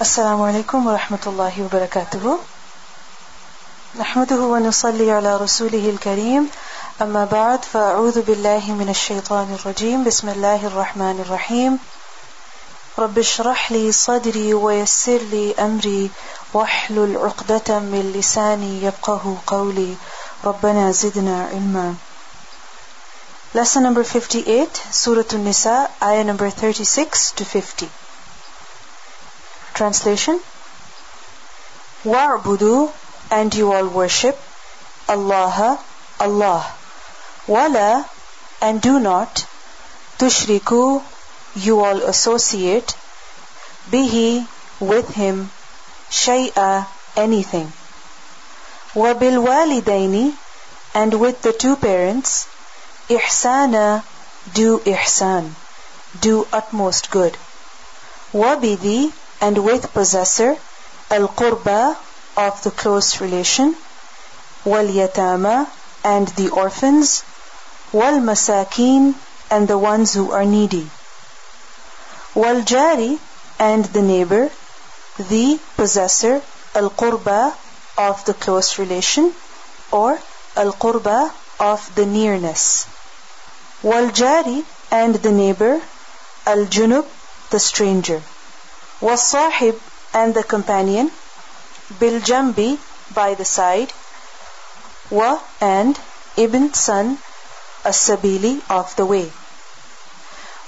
السلام عليكم ورحمة الله وبركاته. نحمده ونصلي على رسوله الكريم. أما بعد فأعوذ بالله من الشيطان الرجيم. بسم الله الرحمن الرحيم. رب اشرح لي صدري ويسر لي أمري. واحلل عقدة من لساني يفقه قولي. ربنا زدنا علما. Lesson number 58, Surah An-Nisa, ayah number 36 to 50. Translation Wa'budu and you all worship Allah, Allah. Wala and do not tushriku you all associate bihi with him shay'a anything. Wabil walidaini and with the two parents ihsana do ihsan do utmost good. Wabidi and with possessor al-qurba of the close relation wal-yatama and the orphans wal-masakin and the ones who are needy wal-jari and the neighbor the possessor al-qurba of the close relation or al-qurba of the nearness wal-jari and the neighbor al-junub the stranger was-sahib and the companion bil-jambi by the side wa and ibn son as-sabili of the way.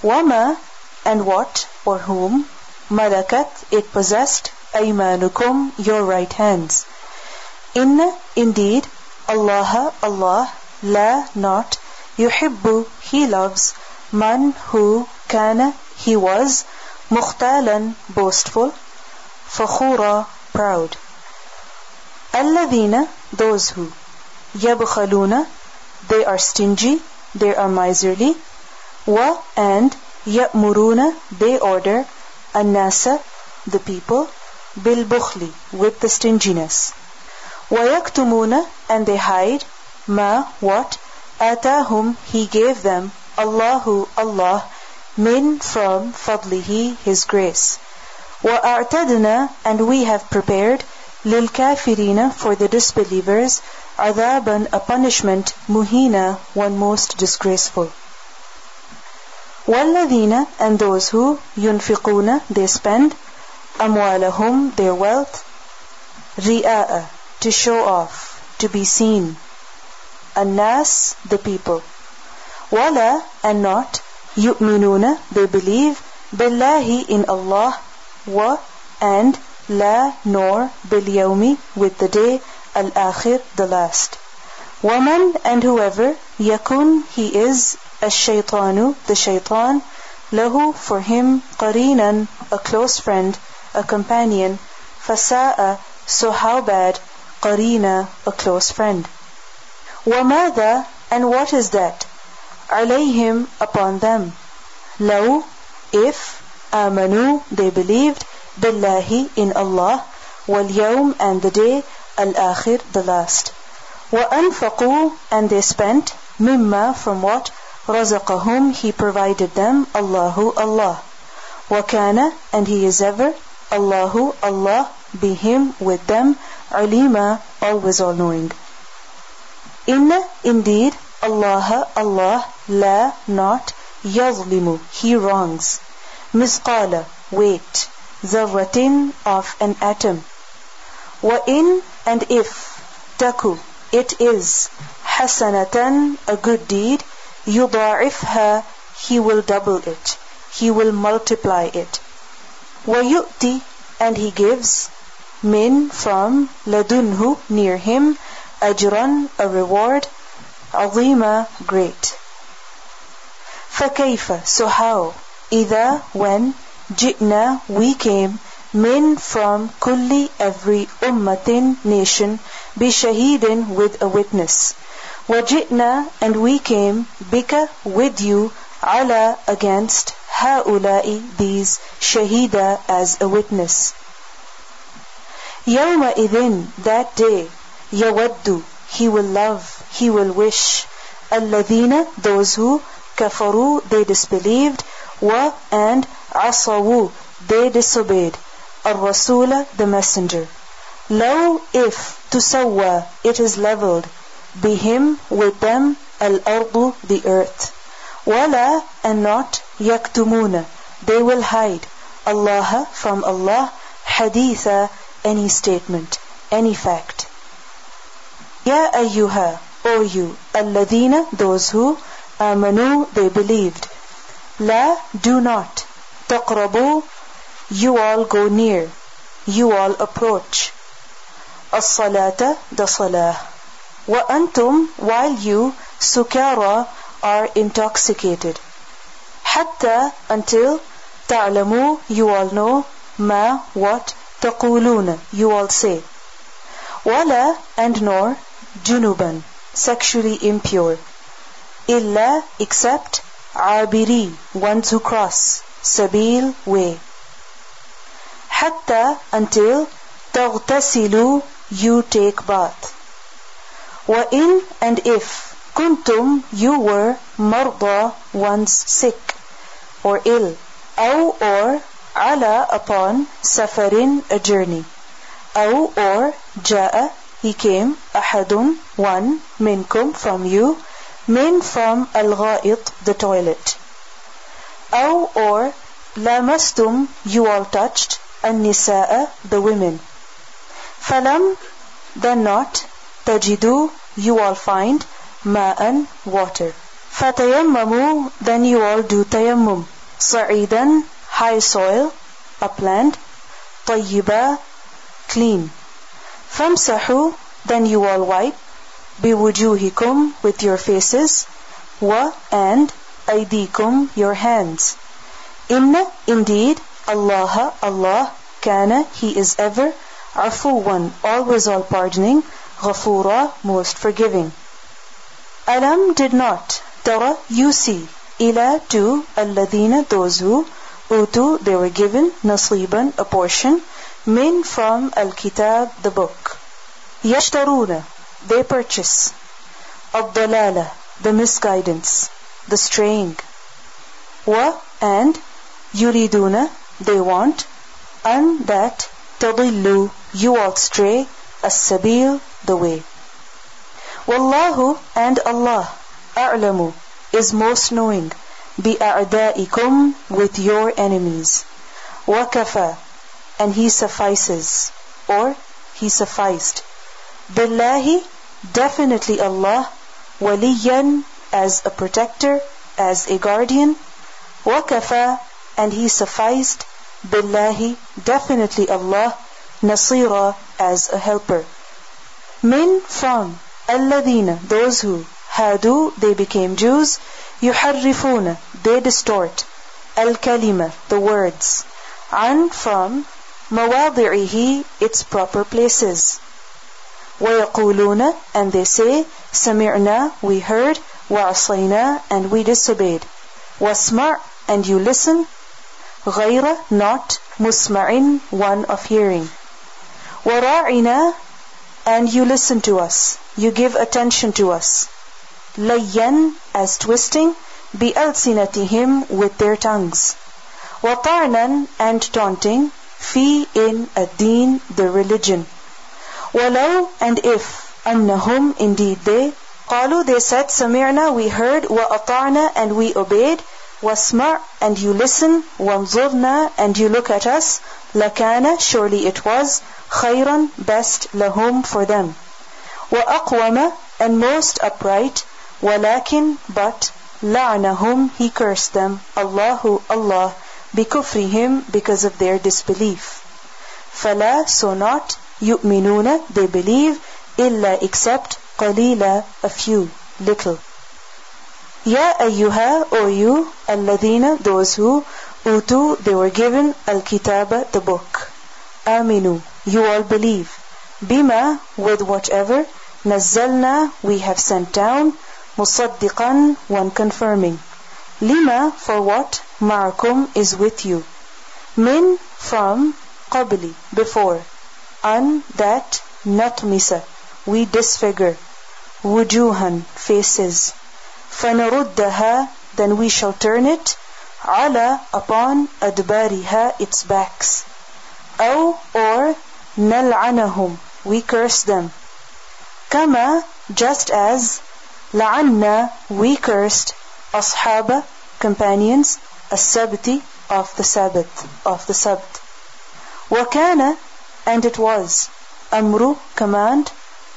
wama and what or whom malakat it possessed aymanukum your right hands. inna indeed allah allah la not yuhibbu he loves man who kana he was mukhtalan boastful fakhura proud. alladhina those who yabkhaluna they are stingy they are miserly wa and ya'muruna they order annasa the people bukhli with the stinginess. yaktumuna and they hide ma what atahum he gave them Allahu Allah min from fadlihi his grace وَأَعْتَدْنَا and we have prepared لِلْكَافِرِينَ for the disbelievers عَذَابًا a punishment muhina one most disgraceful وَالَّذِينَ and those who يُنْفِقُونَ they spend أَمْوَالَهُمْ their wealth رِئَاءَ to show off to be seen الناس the people وَلَا and not يُؤْمِنُونَ they believe بِاللَّهِ in Allah wa and la nor bil yawmi with the day al akhir the last waman and whoever yakun he is ash-shaytanu the shaytan lahu for him qarinan a close friend a companion fasa'a so how bad qarina a close friend وماذا and what is that alayhim upon them. Law, if, amanu, they believed, billahi, in Allah, wal yawm, and the day, al akhir, the last. Wa anfaqu, and they spent, mimma, from what? Razaqahum, he provided them, Allahu, Allah. Wa kana, and he is ever, Allahu, Allah, be him, with them, alima, always all knowing. Inna, indeed, Allah, Allah, la, not, yazlimu, he wrongs. Misqala, weight, zarratin, of an atom. Wa in and if, taku, it is, hasanatan, a good deed, yudarifha, he will double it, he will multiply it. Wa yu'ti, and he gives, min, from, ladunhu, near him, ajran, a reward, عظيما great فكيف so how إذا when جئنا we came min from kulli every ummatin nation بشهيد with a witness وجئنا and we came bika with you على against هؤلاء these shahida as a witness يومئذ that day يود he will love he will wish الذين those who كفروا they disbelieved wa and عصوا they disobeyed الرسول the messenger لو if تسوى it is leveled بهم with them الأرض the earth ولا and not يكتمون they will hide Allah from Allah حديثا any statement any fact يا أيها O you, Alladina, those who Amanu, they believed. La, do not. Taqrabu, you all go near. You all approach. As-salata, the salah. Antum, while you, sukara, are intoxicated. Hatta, until, ta'lamu, you all know, ma, what, taquluna, you all say. Wala, and nor, junuban, sexually impure إلا except عابري ones who cross سبيل way حتى until تغتسلوا you take bath وإن and if كنتم you were مرضى once sick or ill أو or على upon سفر a journey أو or جاء he came أحد one منكم from you من from الغائط the toilet أو or لامستم you all touched النساء the women فلم then not تجدوا you all find ماء water فتيمموا then you all do tayammum صعيدا high soil upland طيبا clean فامسحوا then you all wipe بوجوهكم with your faces و and أيديكم your hands إن indeed Allah Allah كان he is ever عفوا always all pardoning غفورا most forgiving Alam did not ترى you see إلى to الذين those who أوتوا they were given نصيبا a portion min from الكتاب the book يشترون they purchase الضلالة the misguidance the straying و and يريدون they want and that تضلوا you all stray السبيل the way والله and Allah أعلم is most knowing بأعدائكم with your enemies وكفى and He suffices, or He sufficed. Billahi, definitely Allah, waliyan, as a protector, as a guardian, wakafa, and He sufficed, billahi, definitely Allah, nasira, as a helper. Min from alladina, those who hadu, they became Jews, yuharrifuna, they distort, al-kalima, the words, and from مواضعه its proper places ويقولون and they say سمعنا we heard وعصينا and we disobeyed واسمع and you listen غير not مسمع one of hearing وراعنا and you listen to us you give attention to us لين as twisting بألسنتهم with their tongues وطعنا and taunting في in الدين the religion ولو and if أنهم indeed they قالوا they said سمعنا we heard وأطعنا and we obeyed واسمع and you listen وانظرنا and you look at us لكان surely it was خيرا best لهم for them وأقوم and most upright ولكن but لعنهم he cursed them الله Allah بكفرهم because of their disbelief فلا so not يؤمنون they believe إلا except قليلا a few little يا أيها O you الذين those who أوتوا they were given الكتاب the book آمنوا you all believe بما with whatever نزلنا we have sent down مصدقا one confirming لما for what معكم is with you من from قبل before an that نطمس we disfigure wujuhan faces فنردها then we shall turn it على upon أدبارها its backs أو or نلعنهم we curse them كما just as لعنا we cursed أصحاب companions السبت of the Sabbath of the Sabbath وكان and it was أمر command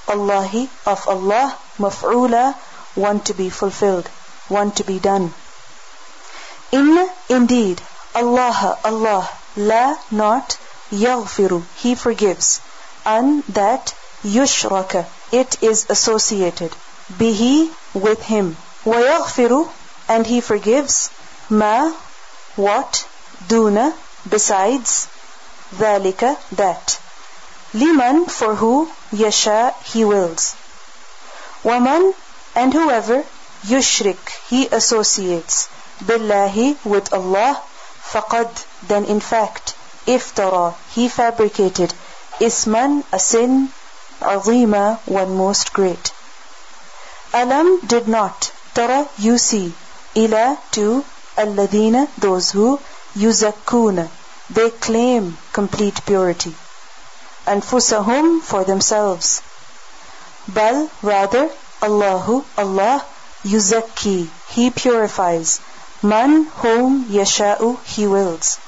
Allahi of Allah مفعولا one to be fulfilled one to be done in indeed Allah Allah la not yaghfiru he forgives and that yushraka it is associated bihi with him ويغفر and he forgives ma what duna besides ذلك that liman for who yasha he wills waman and whoever yushrik he associates billahi with Allah faqad then in fact iftara he fabricated isman a sin azima one most great alam did not tara you see ila to alladina those who yuzakkuna they claim complete purity. and anfusahum for themselves. bal rather Allahu Allah yuzakki he purifies. man whom yasha'u he wills.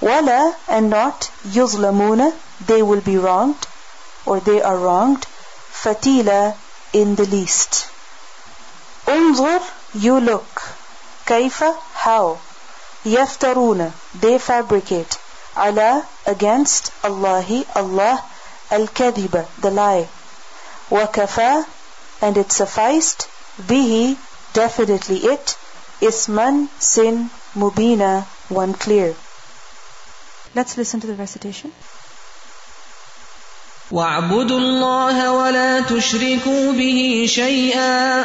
wala and not yuzlamuna they will be wronged or they are wronged. fatila in the least. unzur you look kaifa how yaftaruna they fabricate ala against Allahi Allah al-kadhiba the lie wakafa and it sufficed bihi definitely it isman sin mubina one clear let's listen to the recitation واعبدوا الله ولا تشركوا به شيئا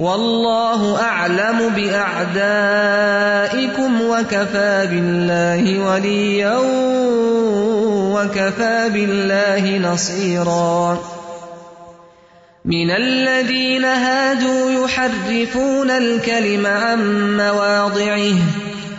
والله أعلم بأعدائكم وكفى بالله وليا وكفى بالله نصيرا. من الذين هادوا يحرفون الكلم عن مواضعه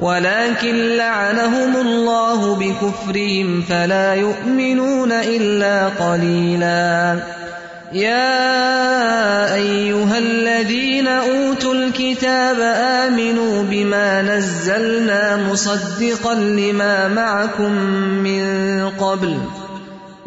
ولكن لعنهم الله بكفرهم فلا يؤمنون إلا قليلا. يا أيها الذين أوتوا الكتاب آمنوا بما نزلنا مصدقا لما معكم من قبل